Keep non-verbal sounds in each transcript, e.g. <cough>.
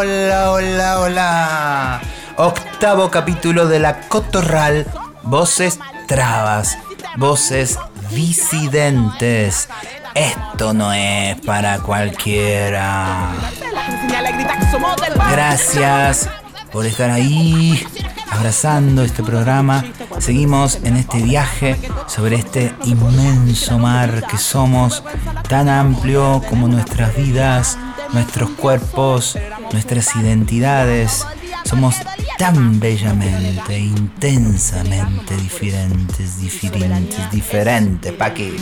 Hola, hola, hola. Octavo capítulo de la Cotorral. Voces trabas, voces disidentes. Esto no es para cualquiera. Gracias por estar ahí abrazando este programa. Seguimos en este viaje sobre este inmenso mar que somos, tan amplio como nuestras vidas, nuestros cuerpos, nuestras identidades. Somos tan bellamente, intensamente diferentes, diferentes, diferentes, Paqui.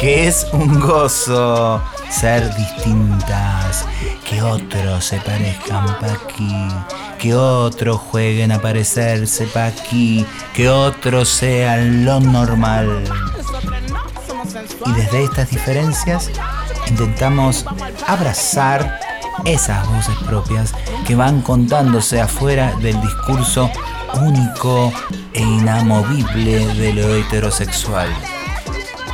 Que es un gozo ser distintas, que otros se parezcan Paqui, que otros jueguen a parecerse Paqui, que otros sean lo normal. Y desde estas diferencias intentamos abrazar esas voces propias que van contándose afuera del discurso único e inamovible de lo heterosexual.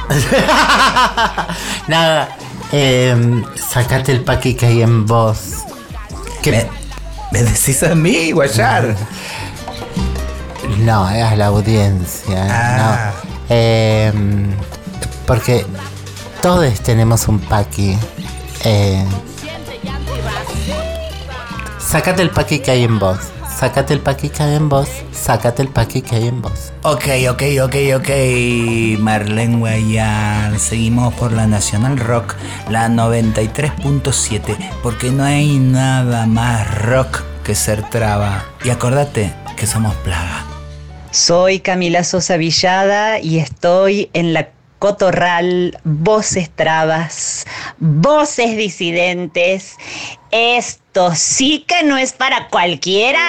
<laughs> Nada, eh, sacate el paqui que hay en vos. ¿Me, ¿Me decís a mí, Guayar? No, es la audiencia. Ah. No. Eh, porque todos tenemos un paqui. Eh, sácate el paqui que hay en vos. Sácate el paqui que hay en vos. Sácate el paqui que hay en vos. Ok, ok, ok, ok. Marlene Guayar. Seguimos por la Nacional Rock, la 93.7. Porque no hay nada más rock que ser traba. Y acordate que somos plaga. Soy Camila Sosa Villada y estoy en la Cotorral, voces trabas, voces disidentes. Esto sí que no es para cualquiera.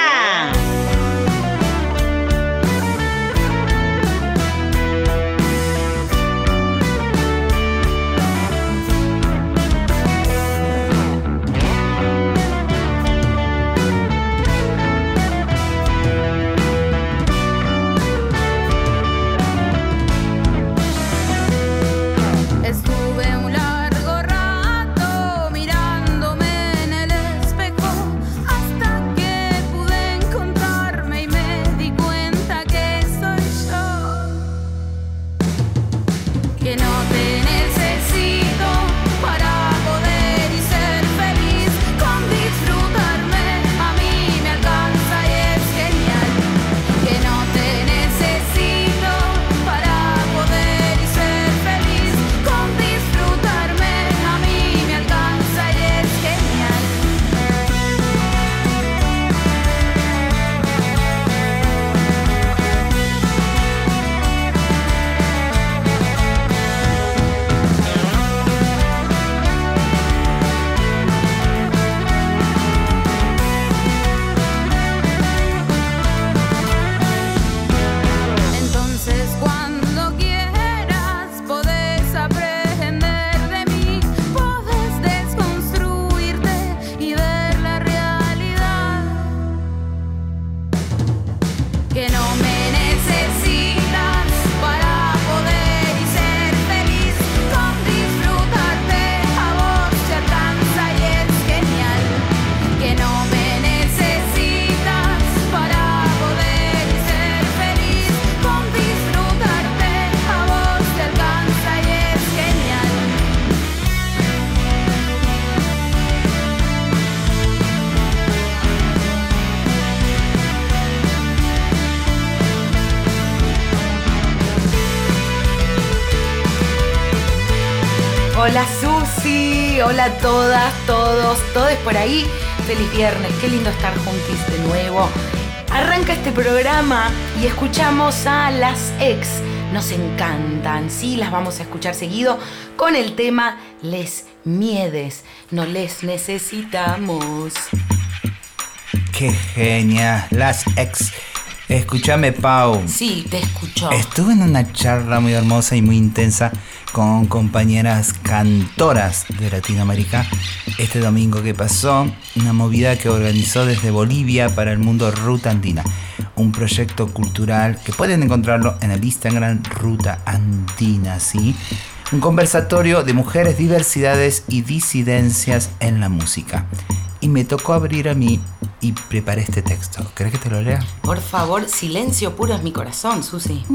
Todas, todos, todos por ahí. Feliz viernes, qué lindo estar juntis de nuevo. Arranca este programa y escuchamos a las ex. Nos encantan, sí, las vamos a escuchar seguido con el tema Les Miedes. No les necesitamos. Qué genia. Las ex. Escúchame, Pau. Sí, te escucho. Estuve en una charla muy hermosa y muy intensa con compañeras cantoras de Latinoamérica este domingo que pasó, una movida que organizó desde Bolivia para el mundo Ruta Andina, un proyecto cultural que pueden encontrarlo en el Instagram Ruta Andina, ¿sí? Un conversatorio de mujeres, diversidades y disidencias en la música. Y me tocó abrir a mí y preparé este texto. ¿Querés que te lo lea? Por favor, silencio puro es mi corazón, Susi.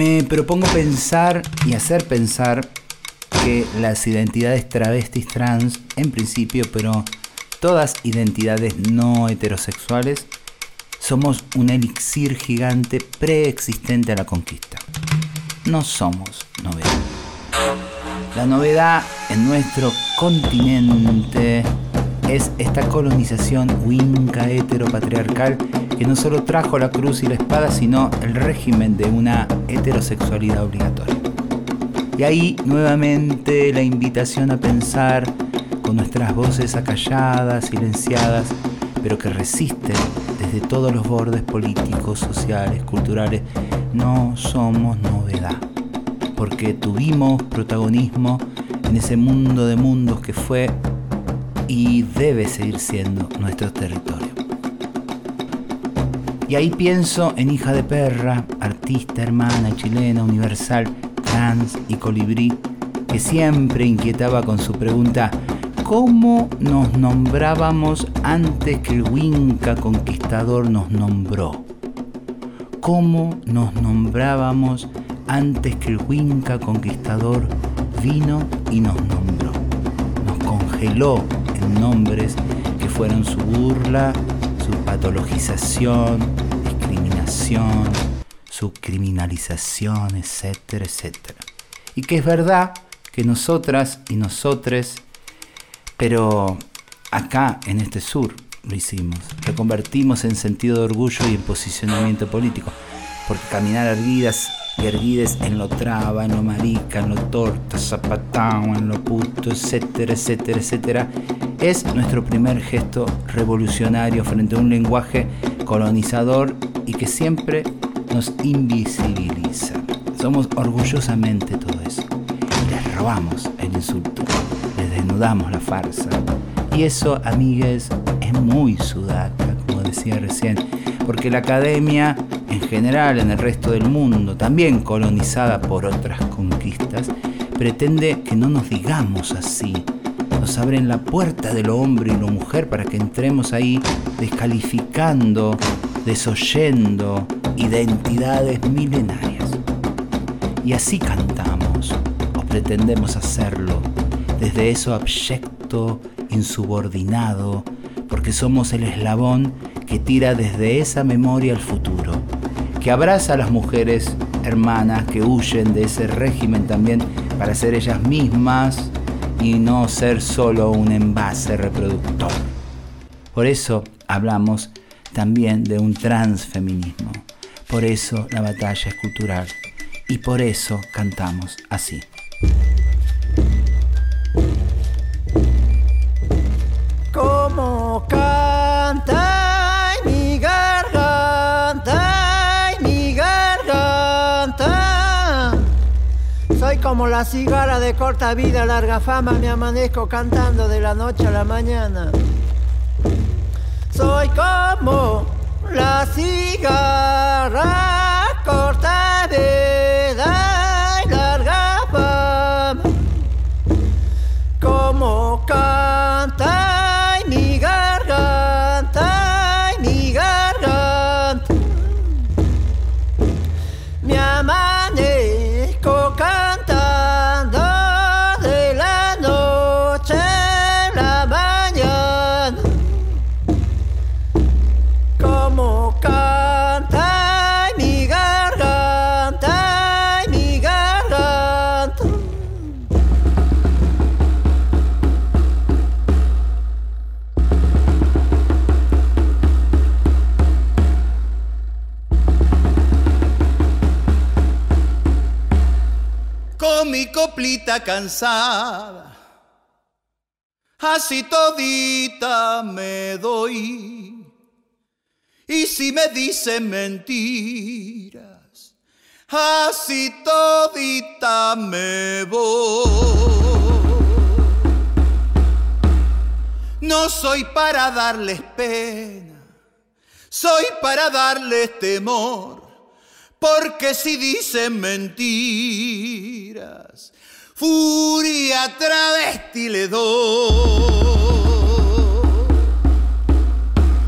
Me propongo pensar y hacer pensar que las identidades travestis trans, en principio, pero todas identidades no heterosexuales, somos un elixir gigante preexistente a la conquista. No somos novedad. La novedad en nuestro continente es esta colonización winca heteropatriarcal que no solo trajo la cruz y la espada, sino el régimen de una heterosexualidad obligatoria. Y ahí nuevamente la invitación a pensar con nuestras voces acalladas, silenciadas, pero que resisten desde todos los bordes políticos, sociales, culturales. No somos novedad, porque tuvimos protagonismo en ese mundo de mundos que fue y debe seguir siendo nuestro territorio. Y ahí pienso en Hija de Perra, artista, hermana, chilena, universal, trans y colibrí, que siempre inquietaba con su pregunta, ¿cómo nos nombrábamos antes que el Winca conquistador nos nombró? ¿Cómo nos nombrábamos antes que el Winca conquistador vino y nos nombró? Nos congeló nombres que fueron su burla, su patologización, discriminación, su criminalización, etcétera, etcétera. Y que es verdad que nosotras y nosotres, pero acá en este sur lo hicimos, lo convertimos en sentido de orgullo y en posicionamiento político, porque caminar erguidas y erguides en lo traba, en lo marica, en lo torta, zapatao, en lo puto, etcétera, etcétera, etcétera, es nuestro primer gesto revolucionario frente a un lenguaje colonizador y que siempre nos invisibiliza. Somos orgullosamente todo eso. Les robamos el insulto, les desnudamos la farsa. Y eso, amigues, es muy sudaca, decía recién, porque la academia en general en el resto del mundo, también colonizada por otras conquistas, pretende que no nos digamos así. Nos abren la puerta de lo hombre y lo mujer para que entremos ahí descalificando, desoyendo identidades milenarias. Y así cantamos, o pretendemos hacerlo, desde eso abyecto, insubordinado, porque somos el eslabón que tira desde esa memoria al futuro, que abraza a las mujeres hermanas que huyen de ese régimen también para ser ellas mismas y no ser solo un envase reproductor. Por eso hablamos también de un transfeminismo. Por eso la batalla es cultural. Y por eso cantamos así. Como la cigarra de corta vida, larga fama, me amanezco cantando de la noche a la mañana. Soy como la cigarra, corta vida coplita cansada. Así todita me doy. Y si me dicen mentiras, así todita me voy. No soy para darles pena, soy para darles temor, porque si dicen mentiras, furia travesti le doy.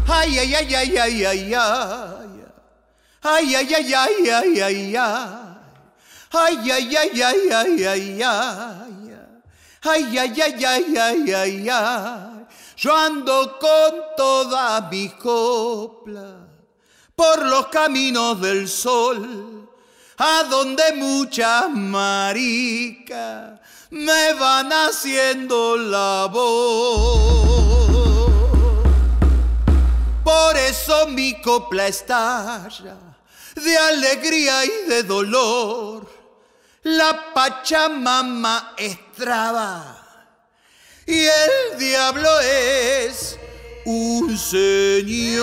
Ay, ay, ay, ay, ay, ay, ay. Ay, ay, ay, ay, ay, ay, ay. Ay, ay, ay, ay, ay, ay, ay. Ay, ay, ay, ay, ay, ay, ay. Yo ando con toda mi copla por los caminos del sol, a donde muchas maricas me van haciendo la voz. Por eso mi copla estalla de alegría y de dolor. La Pachamama es traba y el diablo es un señor.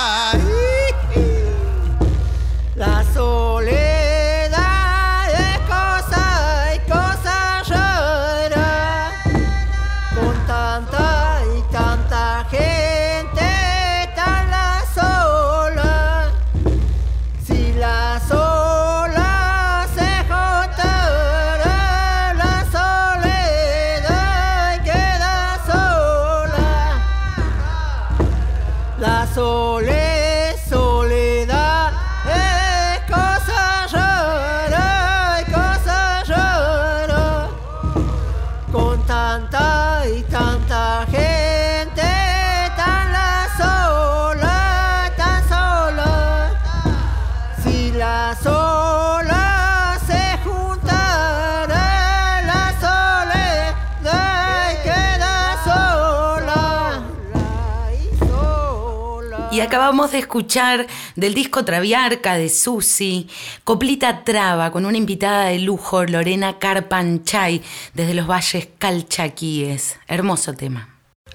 De escuchar del disco Traviarca de Susi, Coplita Traba, con una invitada de lujo, Lorena Carpanchay, desde los valles calchaquíes. Hermoso tema.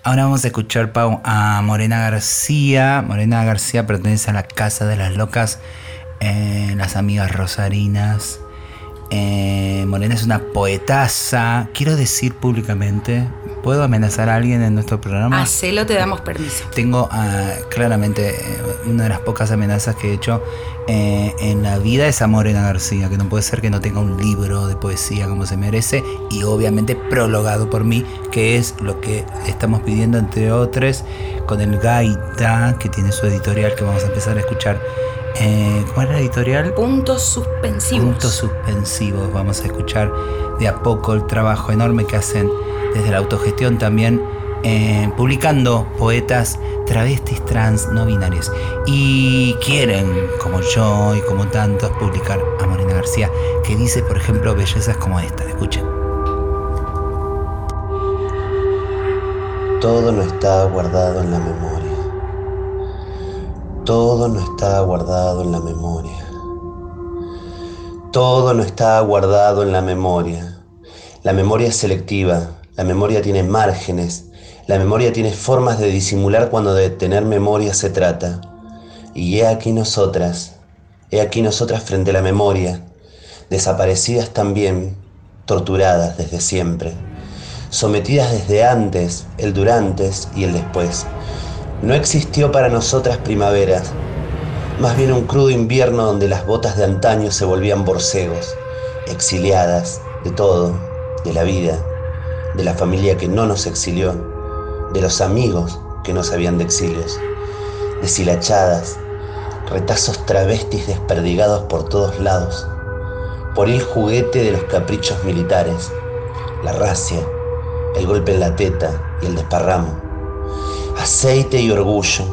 Ahora vamos a escuchar a Morena García. Morena García pertenece a la Casa de las Locas, eh, las amigas rosarinas. Eh, Morena es una poetaza. Quiero decir públicamente, ¿puedo amenazar a alguien en nuestro programa? Hacelo, te damos permiso. Tengo ah, claramente eh, una de las pocas amenazas que he hecho eh, en la vida es a Morena García, que no puede ser que no tenga un libro de poesía como se merece y obviamente prologado por mí, que es lo que estamos pidiendo entre otros con el Gaita, que tiene su editorial que vamos a empezar a escuchar. Eh, ¿Cuál es la editorial? Puntos suspensivos. Puntos suspensivos. Vamos a escuchar de a poco el trabajo enorme que hacen desde la autogestión también, eh, publicando poetas travestis, trans, no binarios. Y quieren, como yo y como tantos, publicar a Morena García, que dice, por ejemplo, bellezas como esta. Escuchen. Todo no está guardado en la memoria. Todo no está guardado en la memoria. Todo no está guardado en la memoria. La memoria es selectiva. La memoria tiene márgenes. La memoria tiene formas de disimular cuando de tener memoria se trata. Y he aquí nosotras, he aquí nosotras frente a la memoria, desaparecidas también, torturadas desde siempre, sometidas desde antes, el durantes y el después. No existió para nosotras primavera, más bien un crudo invierno donde las botas de antaño se volvían borcegos, exiliadas de todo, de la vida, de la familia que no nos exilió, de los amigos que no sabían de exilios, deshilachadas, retazos travestis desperdigados por todos lados, por el juguete de los caprichos militares, la racia, el golpe en la teta y el desparramo, aceite y orgullo,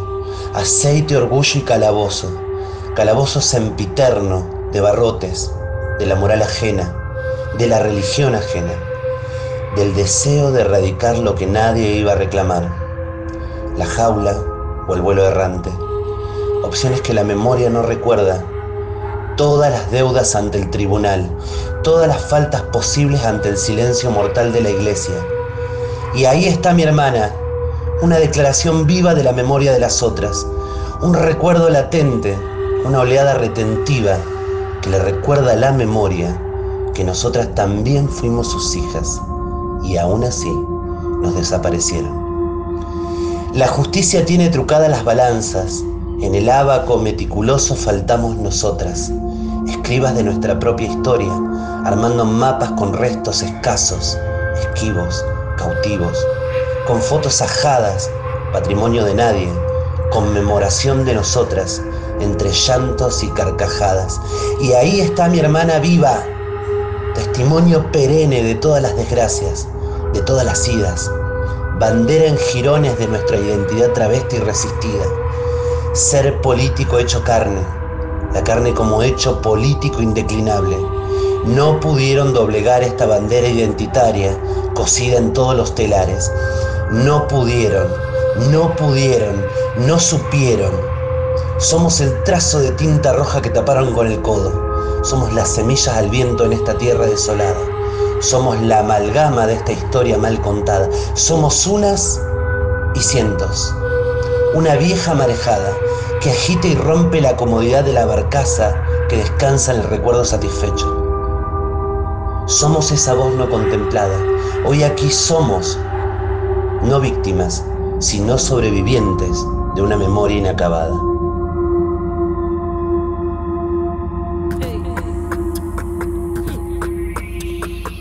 aceite, orgullo y calabozo, calabozo sempiterno de barrotes, de la moral ajena, de la religión ajena, del deseo de erradicar lo que nadie iba a reclamar, la jaula o el vuelo errante, opciones que la memoria no recuerda, todas las deudas ante el tribunal, todas las faltas posibles ante el silencio mortal de la iglesia, Y ahí está mi hermana, una declaración viva de la memoria de las otras, un recuerdo latente, una oleada retentiva que le recuerda la memoria que nosotras también fuimos sus hijas y aún así nos desaparecieron. La justicia tiene trucadas las balanzas, en el abaco meticuloso faltamos nosotras, escribas de nuestra propia historia, armando mapas con restos escasos, esquivos, cautivos, con fotos ajadas, patrimonio de nadie, conmemoración de nosotras, entre llantos y carcajadas. Y ahí está mi hermana viva, testimonio perenne de todas las desgracias, de todas las idas, bandera en jirones de nuestra identidad travesti y resistida, ser político hecho carne, la carne como hecho político indeclinable. No pudieron doblegar esta bandera identitaria cosida en todos los telares. No pudieron, no pudieron, no supieron. Somos el trazo de tinta roja que taparon con el codo. Somos las semillas al viento en esta tierra desolada. Somos la amalgama de esta historia mal contada. Somos unas y cientos. Una vieja marejada que agita y rompe la comodidad de la barcaza que descansa en el recuerdo satisfecho. Somos esa voz no contemplada. Hoy aquí somos no víctimas, sino sobrevivientes de una memoria inacabada.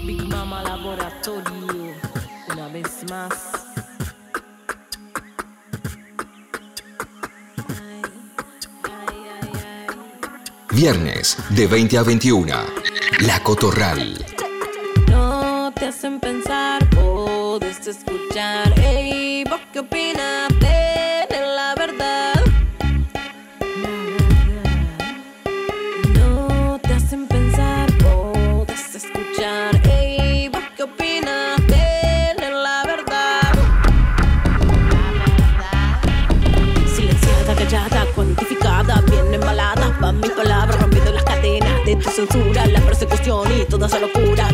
Big Mama Laboratorio, una vez más. Viernes de 20 a 21. La Cotorral. Escuchar. Ey, ¿vos qué opinas de la verdad? No te hacen pensar, puedes escuchar. Ey, ¿vos qué opinas de la verdad? Silenciada, callada, cuantificada, bien embalada. Va mi palabra rompiendo las cadenas de tu censura, la persecución y toda esa locura.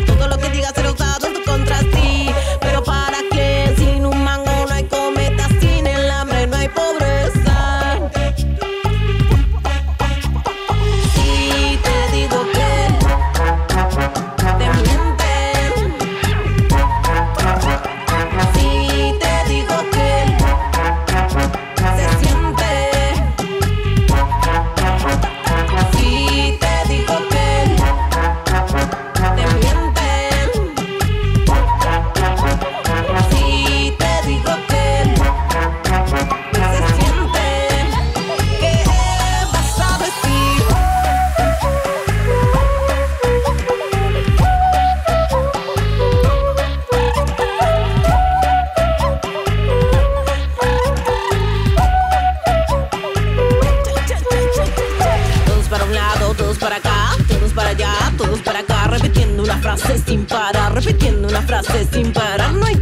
Parar, repitiendo una frase sin parar. No hay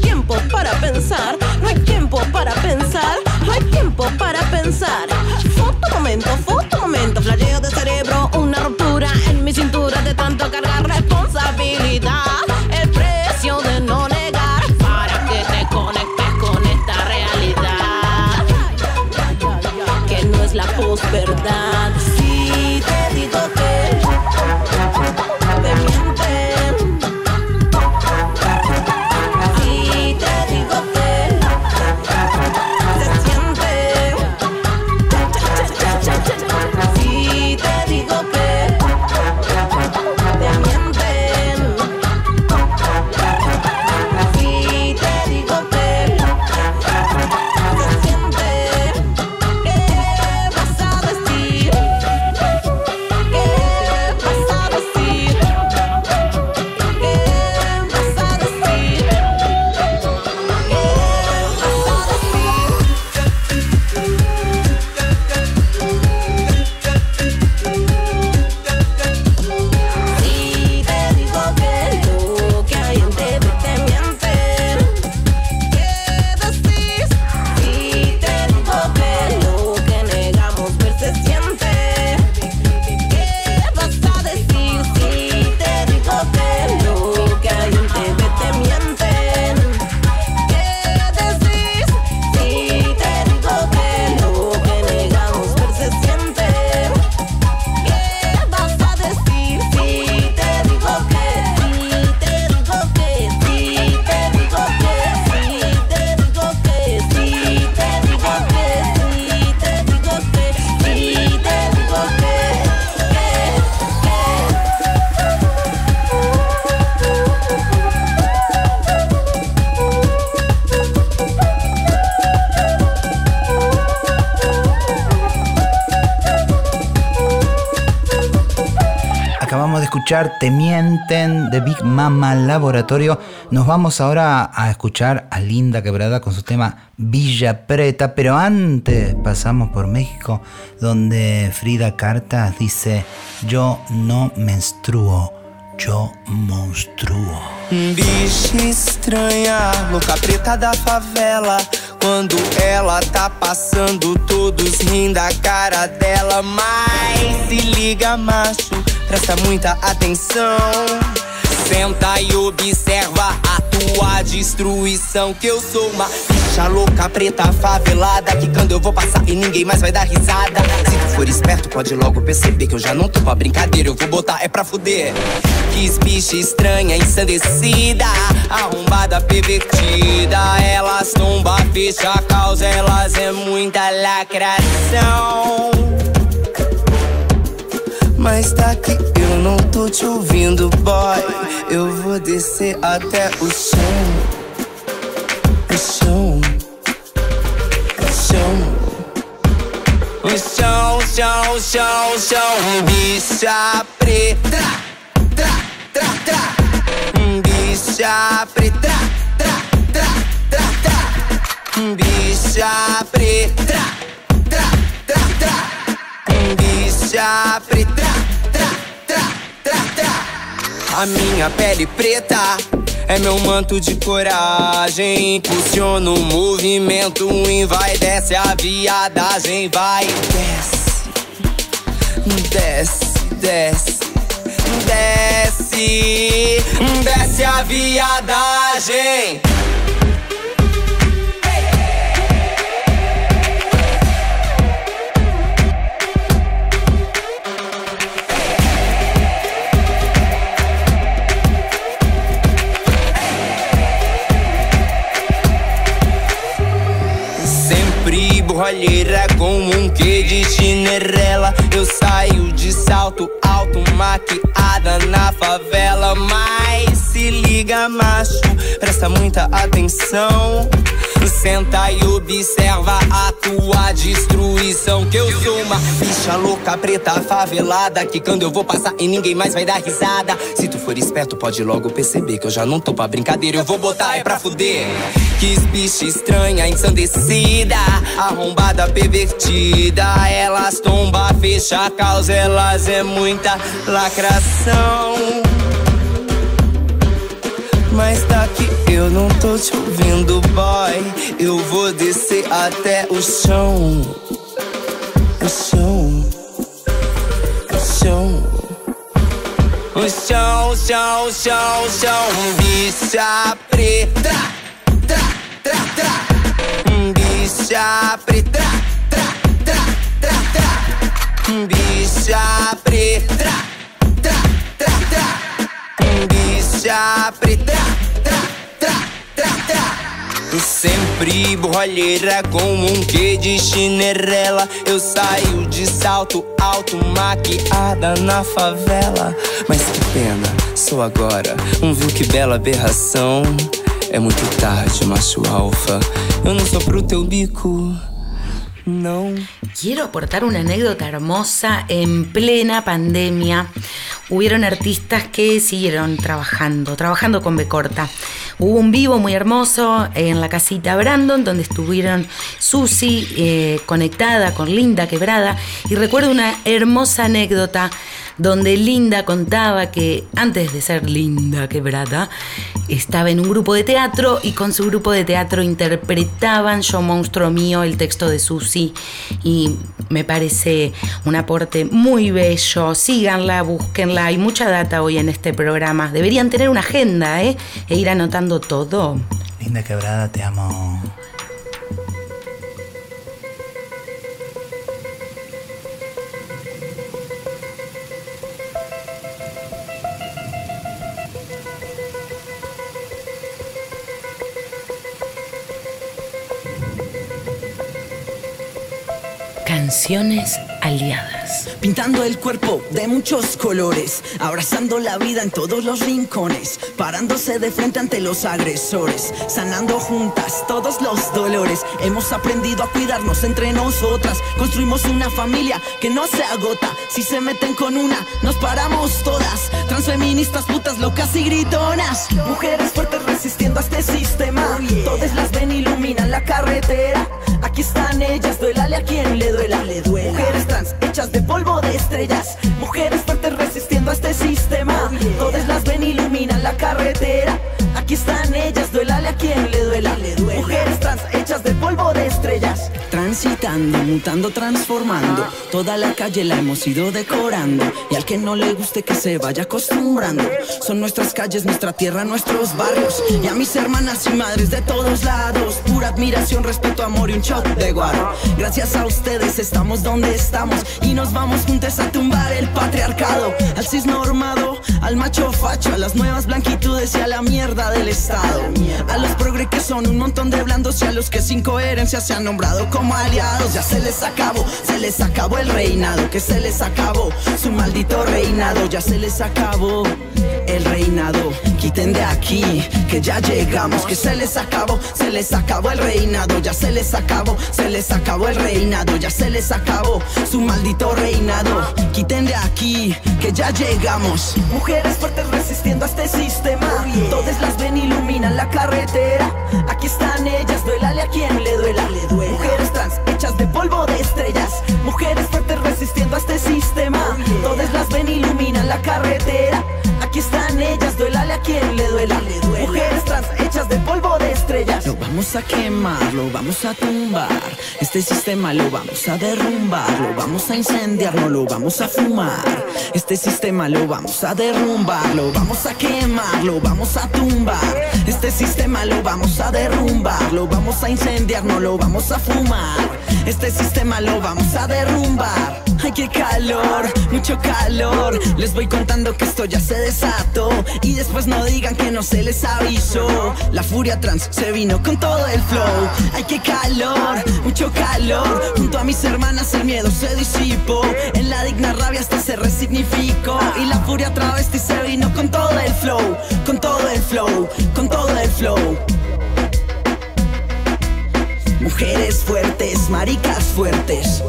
Te mienten de Big Mama Laboratorio. Nos vamos ahora a escuchar a Linda Quebrada con su tema Villa Preta. Pero antes pasamos por México, donde Frida Cartas dice: Yo no menstruo, yo monstruo. Bicha estranha, louca preta da favela. Quando ela tá passando, todos riem da cara dela. Mas se liga, macho, presta muita atenção. Senta e observa a tua destruição. Que eu sou uma bicha louca, preta, favelada. Que quando eu vou passar e ninguém mais vai dar risada. Se tu for esperto, pode logo perceber que eu já não tô pra brincadeira. Eu vou botar é pra fuder. Quis bicha estranha, ensandecida. Arrombada, pervertida. Elas tomba, fecha a causa. Elas é muita lacração. Mas tá que eu não tô te ouvindo, boy. Eu vou descer até o chão. O chão. O chão. O chão, chão, chão, chão. Bicha preta. Tra, tra, tra. Bicha preta. Tra, tra, tra, tra. Bicha preta. Tra, tra, tra. Bicha preta. A minha pele preta é meu manto de coragem. Impulsiona o movimento, vai, desce a viadagem, vai, desce, desce, desce, desce, desce a viadagem. Borralheira com um quê de chinerela Eu saio de salto alto, maquiada na favela Mas se liga macho, presta muita atenção. Senta e observa a tua destruição Que eu sou uma bicha louca, preta, favelada Que quando eu vou passar e ninguém mais vai dar risada. Se tu for esperto pode logo perceber Que eu já não tô pra brincadeira, eu vou botar é pra fuder. Quis bicha estranha, ensandecida Arrombada, pervertida. Elas tomba, fecha a causa Elas é muita lacração mas daqui eu não tô te ouvindo, boy. Eu vou descer até o chão. O chão. O chão. O chão, chão, chão, chão. Bicha preta. Tra, tra, tra. Bicha preta. Tra, tra, tra, tra. Bicha preta. Tra, tra, tra. Bicha preta. Sempre borralheira com um quê de chinerela Eu saio de salto alto, maquiada na favela. Mas que pena, sou agora um viu que bela aberração. É muito tarde, macho alfa. Eu não sou pro teu bico, não Quiero aportar una anécdota hermosa. En plena pandemia hubieron artistas que siguieron trabajando, trabajando con B corta. Hubo un vivo muy hermoso en la casita Brandon, donde estuvieron Susi eh, conectada con Linda Quebrada. Y recuerdo una hermosa anécdota donde Linda contaba que antes de ser Linda Quebrada, estaba en un grupo de teatro y con su grupo de teatro interpretaban Yo Monstruo Mío, el texto de Susi. Y me parece un aporte muy bello. Síganla, búsquenla. Hay mucha data hoy en este programa. Deberían tener una agenda ¿eh? e ir anotando todo. Linda Quebrada, te amo. Canciones aliadas. pintando el cuerpo de muchos colores, abrazando la vida en todos los rincones, parándose de frente ante los agresores, sanando juntas todos los dolores. Hemos aprendido a cuidarnos entre nosotras, construimos una familia que no se agota. Si se meten con una, nos paramos todas. Transfeministas, putas locas y gritonas, mujeres fuertes resistiendo a este sistema. Todas las ven, iluminan la carretera. Aquí están ellas, duélale a quien le duela, le duela. Mujeres trans hechas de polvo de estrellas, mujeres fuertes resistiendo a este sistema. Todas las ven, iluminan la carretera. Aquí están ellas, duélale a quien le duela, le duela. Mujeres trans hechas de polvo de estrellas. Mutando, transformando. Toda la calle la hemos ido decorando. Y al que no le guste que se vaya acostumbrando. Son nuestras calles, nuestra tierra, nuestros barrios. Y a mis hermanas y madres de todos lados. Pura admiración, respeto, amor y un shot de guaro. Gracias a ustedes estamos donde estamos. Y nos vamos juntos a tumbar el patriarcado. Al cisnormado, al macho facho, a las nuevas blanquitudes y a la mierda del Estado. A los progre que son un montón de blandos y a los que sin coherencia se han nombrado como Ya se les acabó, se les acabó el reinado, que se les acabó su maldito reinado, ya se les acabó el reinado. Quiten de aquí, que ya llegamos, que se les acabó, se les acabó el reinado, ya se les acabó, se les acabó el reinado, ya se les acabó su maldito reinado. Quiten de aquí, que ya llegamos. Mujeres fuertes resistiendo a este sistema. Todas las ven, iluminan la carretera. Aquí están ellas, duélale a quien vamos a quemar, lo vamos a tumbar. Este sistema lo vamos a derrumbar, lo vamos a incendiar, no lo vamos a fumar. Este sistema lo vamos a derrumbar, lo vamos a quemar, lo vamos a tumbar. Este sistema lo vamos a derrumbar, lo vamos a incendiar, no lo vamos a fumar. Este sistema lo vamos a derrumbar. Ay, qué calor, mucho calor. Les voy contando que esto ya se desató. Y después no digan que no se les avisó. La furia trans se vino con todo el flow. Ay, qué calor, mucho calor. Junto a mis hermanas el miedo se disipó. En la digna rabia hasta se resignificó. Y la furia travesti se vino con todo el flow. Con todo el flow, con todo el flow. Mujeres fuertes, maricas fuertes.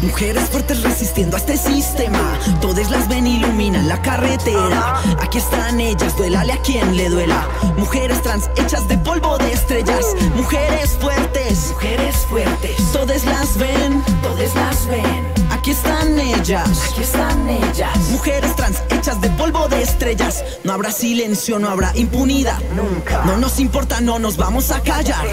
Mujeres fuertes resistiendo a este sistema. Todas las ven, iluminan la carretera. Aquí están ellas, duélale a quien le duela. Mujeres trans hechas de polvo de estrellas. Mujeres fuertes, mujeres fuertes. Todas las ven, todas las ven. Aquí están ellas, aquí están ellas. Mujeres trans hechas de polvo de estrellas. No habrá silencio, no habrá impunidad. Nunca. No nos importa, no nos vamos a callar.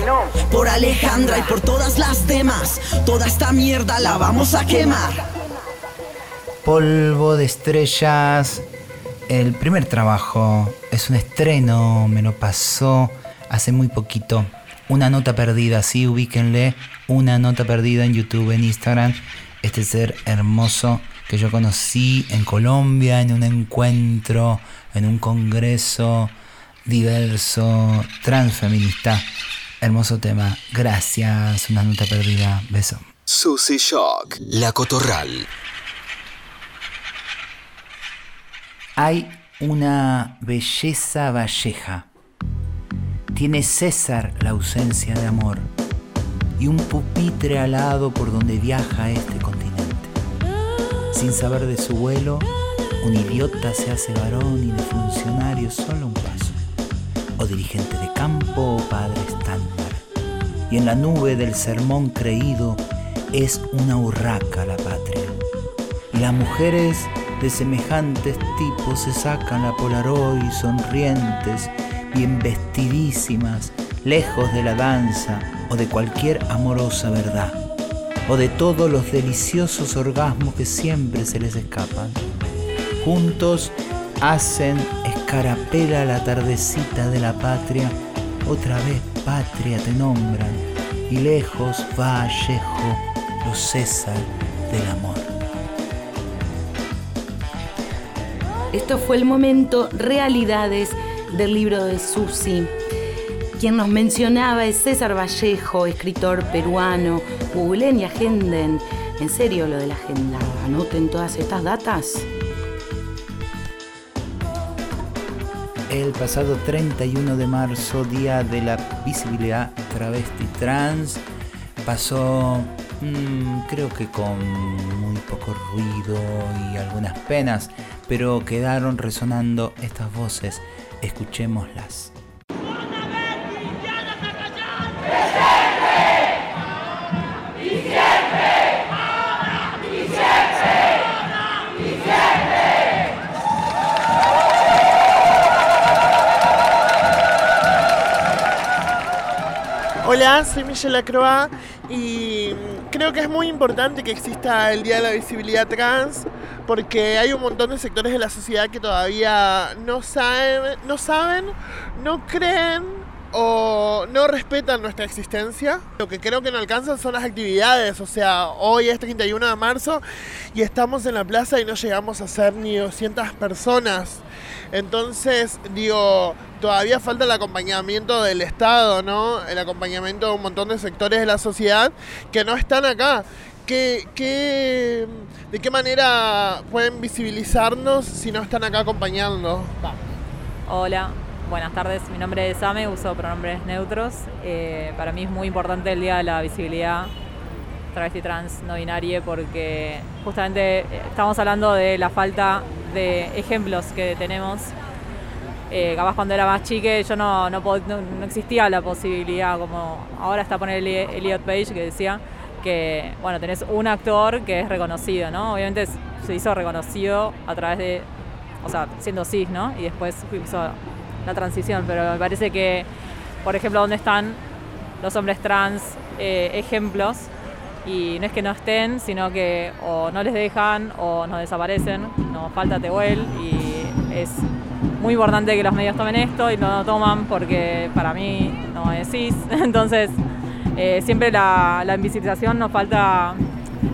Por Alejandra y por todas las demás. Toda esta mierda la vamos a quemar. Polvo de estrellas. El primer trabajo es un estreno, me lo pasó hace muy poquito. Una nota perdida, sí, ubíquenle. Una nota perdida en YouTube, en Instagram. Este ser hermoso que yo conocí en Colombia, en un encuentro, en un congreso diverso, transfeminista. Hermoso tema. Gracias, una nota perdida. Beso. Susy Shock, La Cotorral. Hay una belleza valleja. Tiene César la ausencia de amor y un pupitre alado por donde viaja este continente. Sin saber de su vuelo, un idiota se hace varón y de funcionario solo un paso. O dirigente de campo o padre estándar. Y en la nube del sermón creído es una urraca la patria. Y las mujeres de semejantes tipos se sacan la polaroid sonrientes, bien vestidísimas, lejos de la danza o de cualquier amorosa verdad, o de todos los deliciosos orgasmos que siempre se les escapan. Juntos hacen escarapela la tardecita de la patria, otra vez patria te nombran, y lejos va Vallejo, los César del amor. Esto fue el momento Realidades del libro de Susi. Quien nos mencionaba es César Vallejo, escritor peruano, googleen y agenden En serio lo de la agenda. Anoten todas estas datas. El pasado 31 de marzo, Día de la Visibilidad Travesti Trans, pasó mm, creo que con muy poco ruido y algunas penas, pero quedaron resonando estas voces. Escuchémoslas. Soy Michelle Lacroix y creo que es muy importante que exista el Día de la Visibilidad Trans porque hay un montón de sectores de la sociedad que todavía no saben, no, saben, no creen o no respetan nuestra existencia. Lo que creo que no alcanzan son las actividades, o sea, hoy es 31 de marzo y estamos en la plaza y no llegamos a ser ni 200 personas. Entonces, digo, todavía falta el acompañamiento del Estado, ¿no? El acompañamiento de un montón de sectores de la sociedad que no están acá. ¿Qué, ¿De qué manera pueden visibilizarnos si no están acá acompañando? Hola, buenas tardes. Mi nombre es Same, uso pronombres neutros. Eh, para mí es muy importante el Día de la Visibilidad travesti trans no binaria porque justamente eh, estamos hablando de la falta de ejemplos que tenemos. Eh, capaz cuando era más chique yo no, no, existía la posibilidad, como ahora está poner Elliot Page que decía que, bueno, tenés un actor que es reconocido, ¿no? Obviamente se hizo reconocido a través de, o sea, siendo cis, ¿no? Y después hizo la transición, pero me parece que, por ejemplo, ¿dónde están los hombres trans eh, ejemplos? Y no es que no estén, sino que o no les dejan o nos desaparecen, nos falta Tehuel y es muy importante que los medios tomen esto y no lo toman porque para mí no es cis. <laughs> Entonces, eh, siempre la, la invisibilización nos falta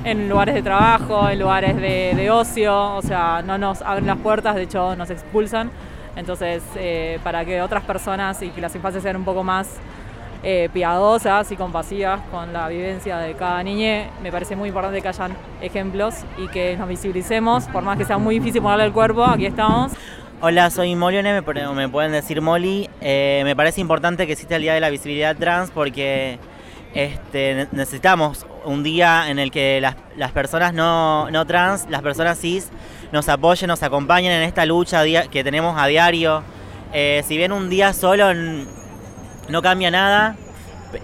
en lugares de trabajo, en lugares de, de ocio, o sea, no nos abren las puertas, de hecho nos expulsan. Entonces, eh, para que otras personas y que las infancias sean un poco más eh, piadosas y compasivas con la vivencia de cada niña, me parece muy importante que hayan ejemplos y que nos visibilicemos, por más que sea muy difícil ponerle el cuerpo, aquí estamos. Hola, soy Molione, me, pueden decir Molly. Eh, me parece importante que exista el Día de la Visibilidad Trans porque este, ne- necesitamos un día en el que las, personas no, trans, las personas cis, nos apoyen, nos acompañen en esta lucha que tenemos a diario. Eh, si bien un día solo no cambia nada,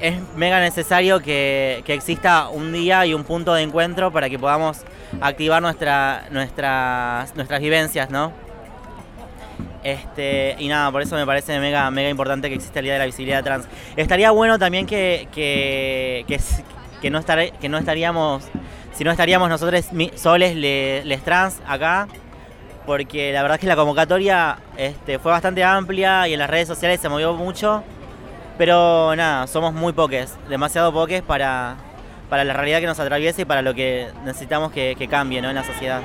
es mega necesario que, exista un día y un punto de encuentro para que podamos activar nuestra, nuestras, nuestras vivencias, ¿no? Este, y nada, por eso me parece mega, mega importante que exista el Día de la Visibilidad Trans. Estaría bueno también que, que, que, no, estar, que no estaríamos, si no estaríamos nosotros soles le- les trans acá, porque la verdad es que la convocatoria este, fue bastante amplia y en las redes sociales se movió mucho, pero nada, somos muy poques, demasiado poques para, para la realidad que nos atraviesa y para lo que necesitamos que, que cambie ¿no? en la sociedad.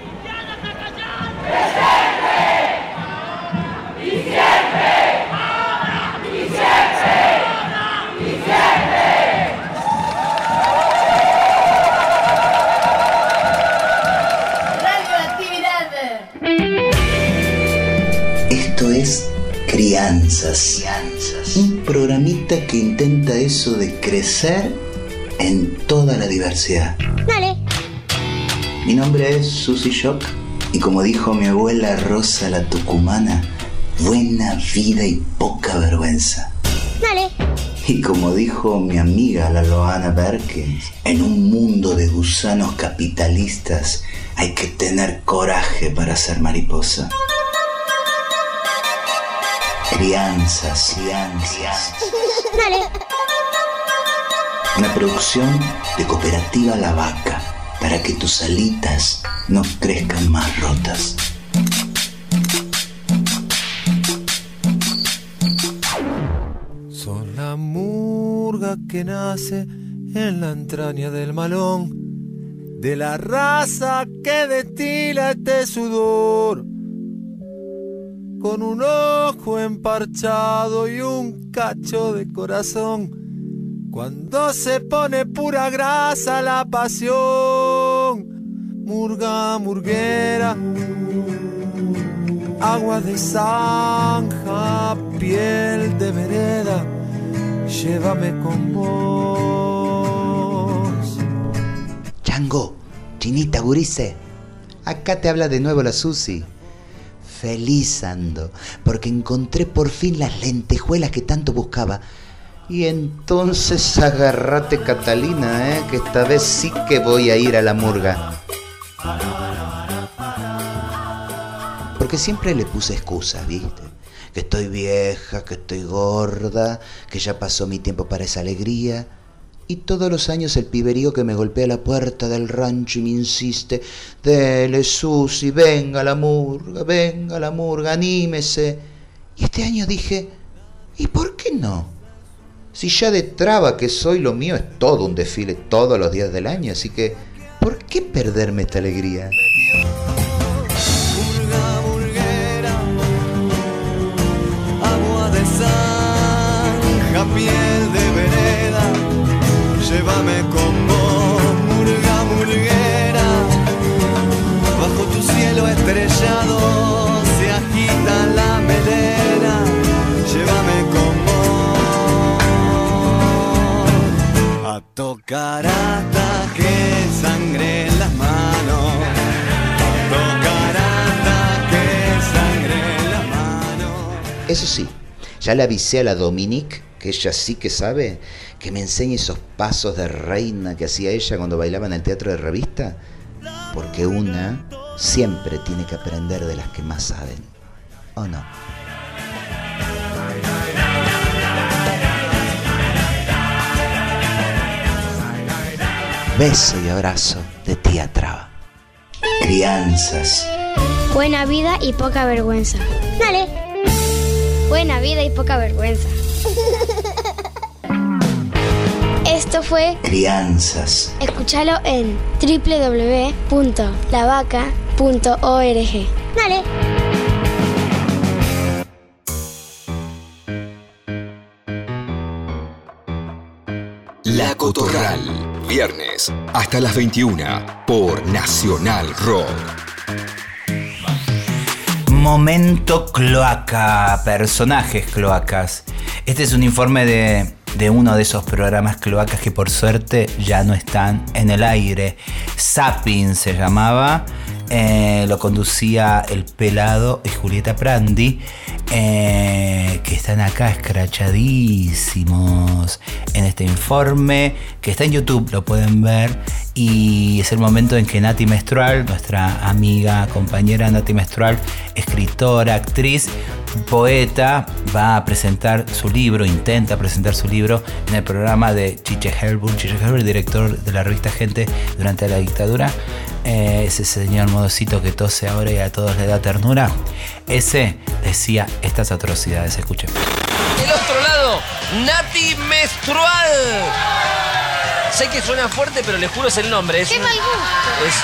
Esto es Crianzas. Un programita que intenta eso de crecer en toda la diversidad. Dale. Mi nombre es Susy Shock y como dijo mi abuela Rosa la Tucumana, buena vida y poca vergüenza. Dale. Y como dijo mi amiga la Loana Berkins, en un mundo de gusanos capitalistas hay que tener coraje para ser mariposa. Crianzas, crianzas. Dale. Una producción de Cooperativa La Vaca para que tus alitas no crezcan más rotas. Murga que nace en la entraña del malón, de la raza que destila este sudor, con un ojo emparchado y un cacho de corazón. Cuando se pone pura grasa la pasión. la murguera. Agua de zanja, piel de vereda, llévame con vos. Chango, chinita, gurice. Acá te habla de nuevo la Susi. Feliz ando, porque encontré por fin las lentejuelas que tanto buscaba. Y entonces agarrate Catalina, ¿eh? que esta vez sí que voy a ir a la murga. Porque siempre le puse excusas, ¿viste? Que estoy vieja, que estoy gorda, que ya pasó mi tiempo para esa alegría. Y todos los años el piberío que me golpea la puerta del rancho y me insiste, dele Susi, venga la murga, venga la murga, anímese. Y este año dije, ¿y por qué no? Si ya de traba que soy, lo mío es todo un desfile todos los días del año, así que, ¿por qué perderme esta alegría? Piel de vereda, llévame con murga murguera, bajo tu cielo estrellado se agita la melena, llévame con a tocar hasta que sangre en las manos, a tocar hasta que sangre en las manos. Eso sí, ya le avisé a la Dominique, que ella sí que sabe, que me enseñe esos pasos de reina que hacía ella cuando bailaba en el teatro de revista, porque una siempre tiene que aprender de las que más saben. ¿O no? Beso y abrazo de tía Traba. Crianzas. Buena vida y poca vergüenza. Dale. Buena vida y poca vergüenza. Esto fue Crianzas. Escúchalo en www.lavaca.org. Dale. La Cotorral. Viernes hasta las 21 por Nacional Rock. Momento cloaca, personajes cloacas. Este es un informe de, de uno de esos programas cloacas que por suerte ya no están en el aire. Zapping se llamaba. eh, lo conducía El Pelado y Julieta Prandi, eh, que están acá escrachadísimos en este informe, que está en YouTube, lo pueden ver. Y es el momento en que Nati Menstrual, nuestra amiga, compañera Nati Menstrual, escritora, actriz, poeta, va a presentar su libro, intenta presentar su libro en el programa de Chiche Helburg. Chiche Helburg, director de la revista Gente durante la dictadura. Eh, ese señor modosito que tose ahora y a todos le da ternura. Ese decía estas atrocidades. Escuchen. Del otro lado, Nati Menstrual. Sé que suena fuerte, pero les juro es el nombre. Es ¡Qué un, mal gusto! es,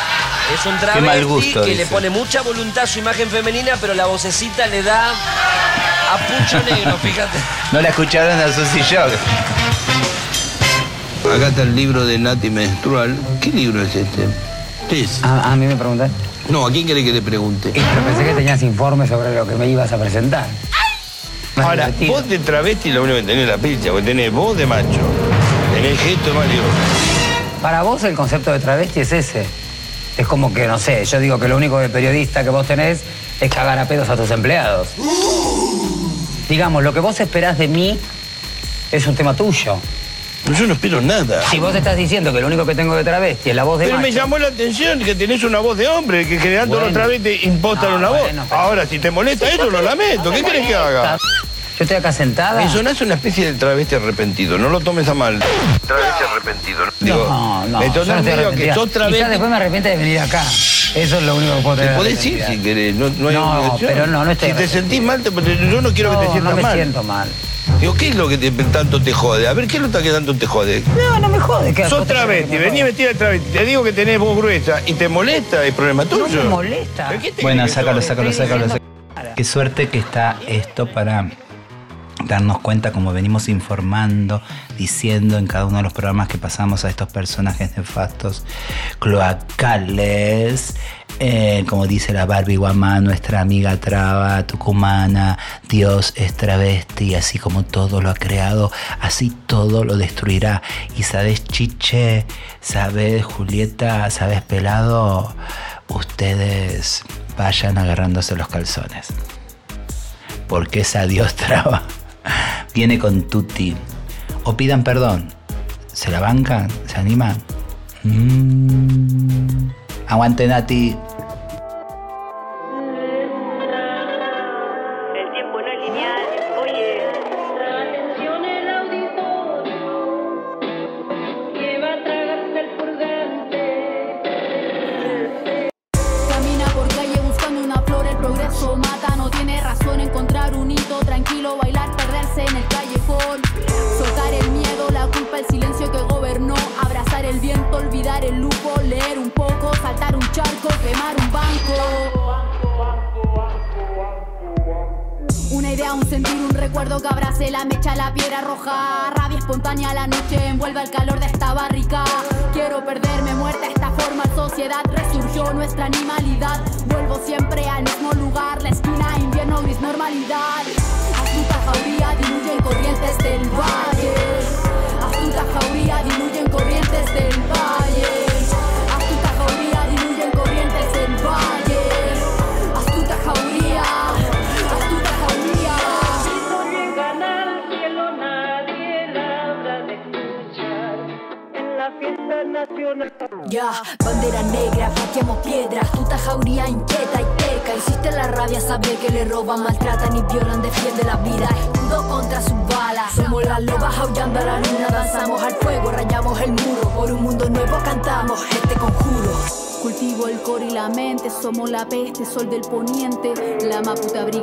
es un travesti mal gusto, que le pone mucha voluntad a su imagen femenina, pero la vocecita le da a pucho negro, fíjate. No la escucharon a Susy Shock. Acá está el libro de Nati Menstrual. ¿Qué libro es este? ¿Qué es? A, a mí me preguntas. No, ¿a quién quiere que te pregunte? Pero pensé que tenías informes sobre lo que me ibas a presentar. Más Ahora, divertido. vos de travesti lo único que tenés es la pilcha, porque tenés voz de macho, tenés gesto de Mario. Para vos el concepto de travesti es ese. Es como que, no sé, yo digo que lo único de periodista que vos tenés es cagar a pedos a tus empleados. Digamos, lo que vos esperás de mí es un tema tuyo. Pero yo no espero nada. Si vos estás diciendo que lo único que tengo de travesti es la voz de Pero me llamó la atención que tenés una voz de hombre, que generando Bueno. los travestis impostan No, una voz. pero- Ahora, si te molesta eso, lo lamento. ¿Qué querés que haga? Yo estoy acá sentada. Me sonás una especie de travesti arrepentido, no lo tomes a mal. Travesti arrepentido. ¿no? Digo, no, no. yo no medio que sos travesti. Quizás después me arrepiente de venir acá. Eso es lo único que puedo Te tener. podés ir si querés, no, no hay No, obligación. pero no, no estoy Si te sentís mal, te- yo no quiero que te No, sientas no me mal. siento mal. Digo, ¿qué es lo que te- tanto te jode? A ver, ¿qué es lo que tanto te jode? No, no me jode. ¿qué? Sos ¿Vos te travesti, vení vestida de travesti. Te digo que tenés voz gruesa y te molesta, es problema tuyo. No me molesta. ¿Pero qué te Bueno, sácalo, sácalo, sácalo. sácalo. Qué suerte que está esto para darnos cuenta, como venimos informando, diciendo en cada uno de los programas que pasamos a estos personajes nefastos, cloacales, Eh, como dice la Barbie Guamá, nuestra amiga traba, tucumana, Dios es travesti, así como todo lo ha creado, así todo lo destruirá. Y sabes, Chiche, sabes, Julieta, sabes, Pelado, ustedes vayan agarrándose los calzones. Porque esa Dios traba viene con tutti. O pidan perdón. ¿Se la bancan? ¿Se animan? Mm. Aguante Nati.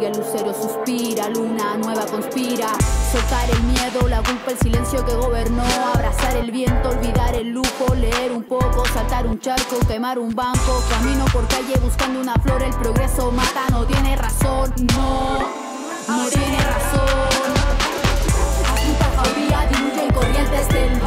El lucero suspira, luna nueva conspira. Soltar el miedo, la culpa, el silencio que gobernó. Abrazar el viento, olvidar el lujo, leer un poco, saltar un charco, quemar un banco. Camino por calle buscando una flor, el progreso mata, no tiene razón, no, no tiene razón. Diluye en corrientes del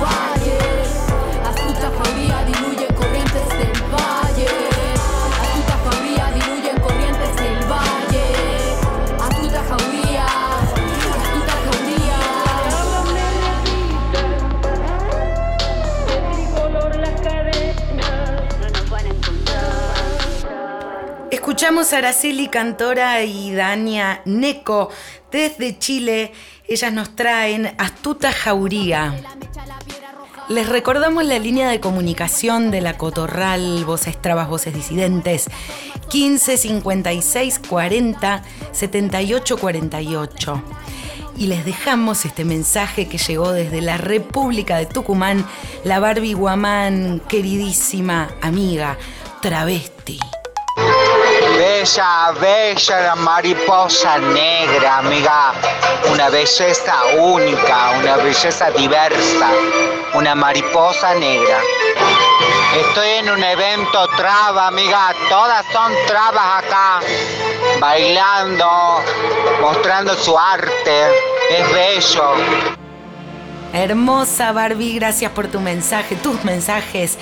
Escuchamos a Araceli Cantora y Dania Neco desde Chile. Ellas nos traen Astuta Jauría. Les recordamos la línea de comunicación de la Cotorral, Voces Trabas, Voces Disidentes, 15 56 40 78 48. Y les dejamos este mensaje que llegó desde la República de Tucumán, la Barbie Guamán, queridísima amiga, travesti. Bella, bella la mariposa negra, amiga. Una belleza única, una belleza diversa. Una mariposa negra. Estoy en un evento traba, amiga. Todas son trabas acá. Bailando, mostrando su arte. Es bello. Hermosa Barbie, gracias por tu mensaje, tus mensajes.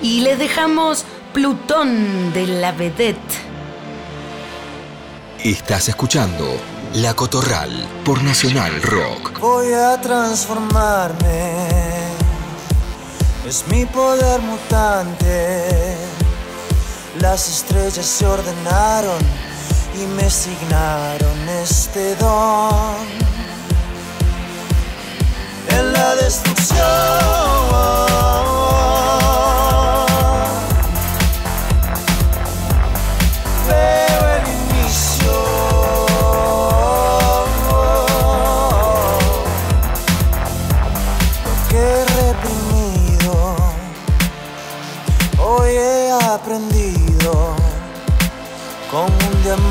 Y les dejamos Plutón de la Vedette. Estás escuchando La Cotorral por Nacional Rock. Voy a transformarme. Es mi poder mutante. Las estrellas se ordenaron y me asignaron este don. En la destrucción.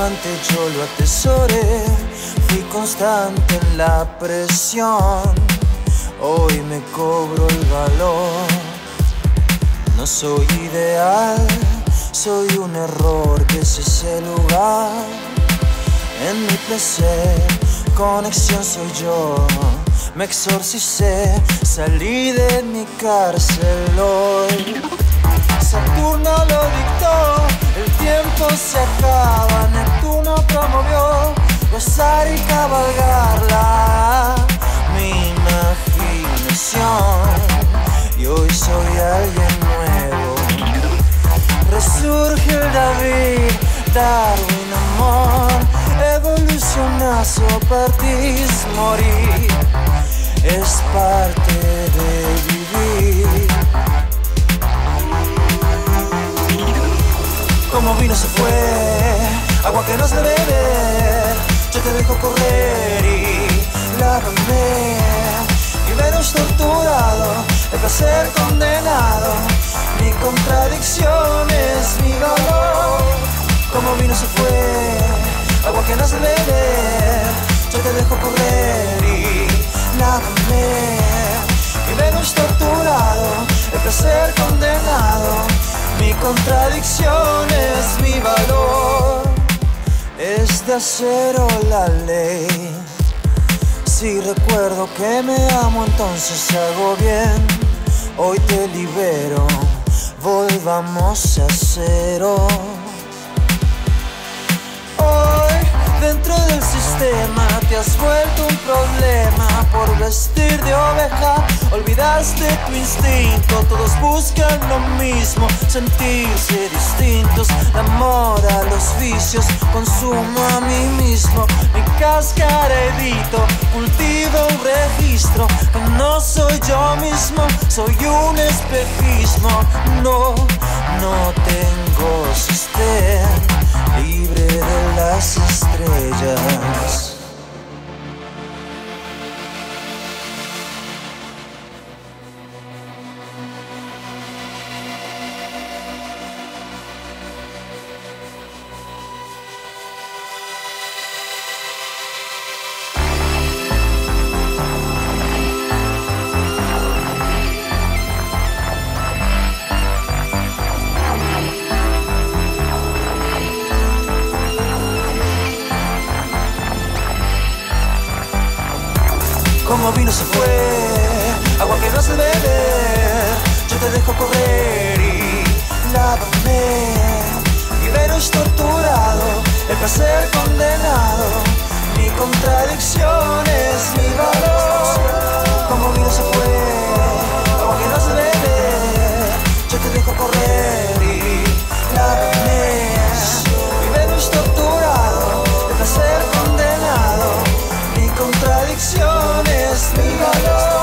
Un diamante yo lo atesoré, fui constante en la presión. Hoy me cobro el valor. No soy ideal, soy un error que es ese lugar. En mi placer, conexión soy yo. Me exorcicé, salí de mi cárcel hoy. Saturno lo dictó, el tiempo se acaba, Neptuno promovió gozar y cabalgarla. Mi imaginación, y hoy soy alguien nuevo. Resurge el David, Darwin, amor. Evolucionas o partís, morir. Es parte de vivir. Como vino se fue, agua que nos debe beber. Yo te dejo correr y lávame. Y veros torturado, el placer condenado. Mi contradicción es mi valor. Como vino se fue, agua que nos debe beber. Yo te dejo correr y lávame. Y veros torturado, el placer condenado. Mi contradicción es mi valor. Es de acero la ley. Si recuerdo que me amo, entonces hago bien. Hoy te libero, volvamos a cero. Hoy, dentro del sistema, te has vuelto un problema por vestir de oveja. Olvidaste tu instinto, todos buscan lo mismo, sentirse distintos. La moda, los vicios, consumo a mí mismo. Mi cáscara edito, cultivo un registro. No soy yo mismo, soy un espejismo. No, no tengo sostén, libre de las estrellas. Como vino se fue, agua que no se beber. Yo te dejo correr y lávame. Y veros torturado, el placer condenado. Mi contradicción es mi valor. Como vino se fue, agua que no se beber. Yo te dejo correr y lávame. Y veros torturado, el placer condenado. Mi contradicción es mi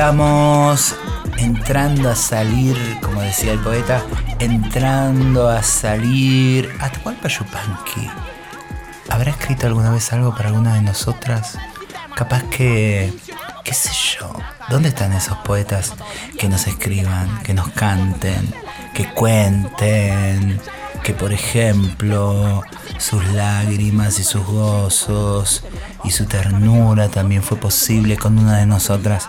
estamos entrando a salir, como decía el poeta, entrando a salir. ¿Atahualpa Yupanqui habrá escrito alguna vez algo para alguna de nosotras? Capaz que, qué sé yo, ¿dónde están esos poetas que nos escriban, que nos canten, que cuenten, que por ejemplo sus lágrimas y sus gozos y su ternura también fue posible con una de nosotras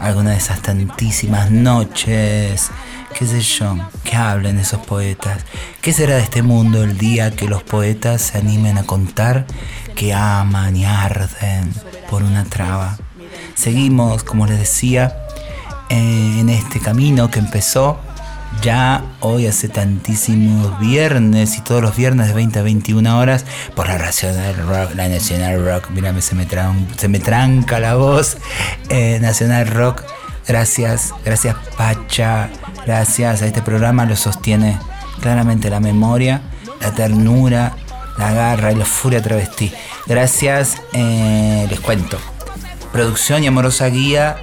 alguna de esas tantísimas noches, qué sé yo, que hablen esos poetas. ¿Qué será de este mundo el día que los poetas se animen a contar que aman y arden por una traba? Seguimos, como les decía, eh, en este camino que empezó ya hoy hace tantísimos viernes y todos los viernes de 20 a 21 horas por la Nacional Rock, la Nacional Rock, mírame, se me, se me tranca la voz, eh, Nacional Rock, gracias, gracias Pacha, gracias a este programa lo sostiene claramente la memoria, la ternura La Garra y la Furia Travestí. Gracias, eh, les cuento. Producción y amorosa guía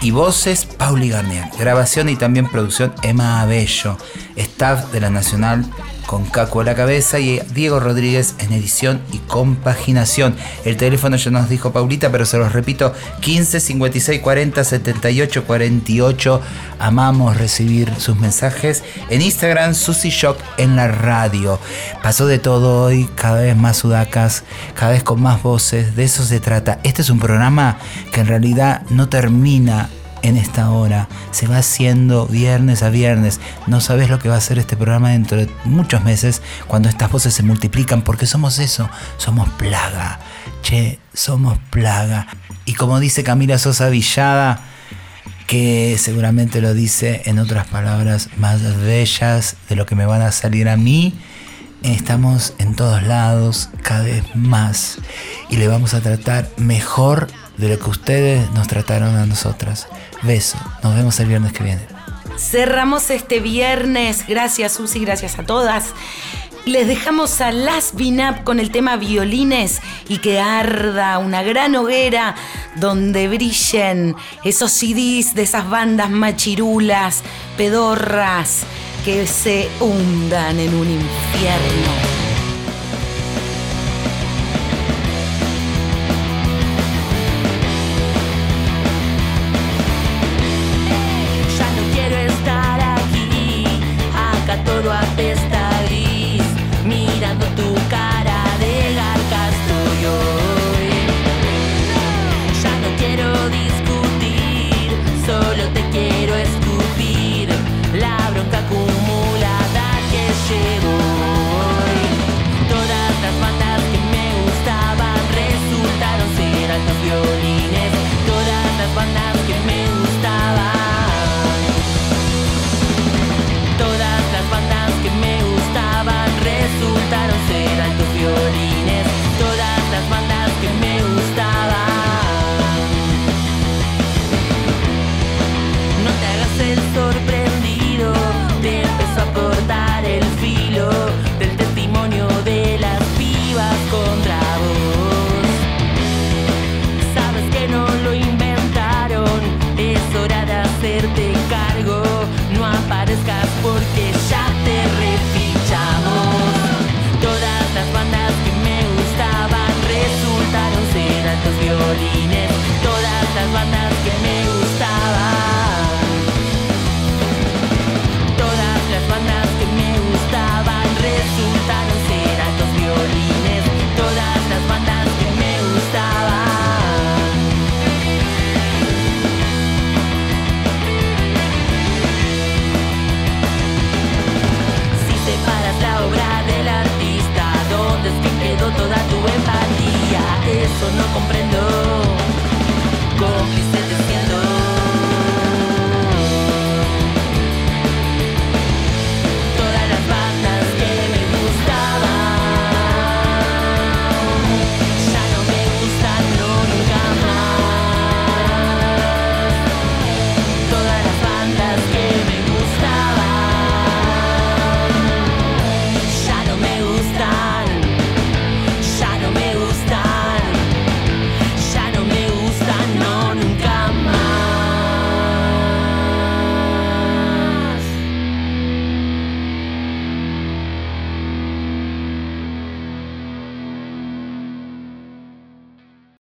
y voces Pauli Garnier. Grabación y también producción Emma Abello. Staff de la Nacional con Caco a la cabeza y Diego Rodríguez en edición y compaginación. El teléfono ya nos dijo Paulita, pero se los repito, 15 56 40 78 48. Amamos recibir sus mensajes. En Instagram, Susy Shock en la radio. Pasó de todo hoy, cada vez más sudacas, cada vez con más voces. De eso se trata. Este es un programa que en realidad no termina en esta hora. Se va haciendo viernes a viernes. No sabes lo que va a ser este programa dentro de muchos meses cuando estas voces se multiplican porque somos eso, somos plaga. Che, somos plaga. Y como dice Camila Sosa Villada, que seguramente lo dice en otras palabras más bellas de lo que me van a salir a mí, estamos en todos lados cada vez más y le vamos a tratar mejor de lo que ustedes nos trataron a nosotras. Beso, nos vemos el viernes que viene. Cerramos este viernes. Gracias, Susi, gracias a todas. Les dejamos a Las Binap con el tema violines y que arda una gran hoguera donde brillen esos CDs de esas bandas machirulas, pedorras, que se hundan en un infierno. eso no comprendo. De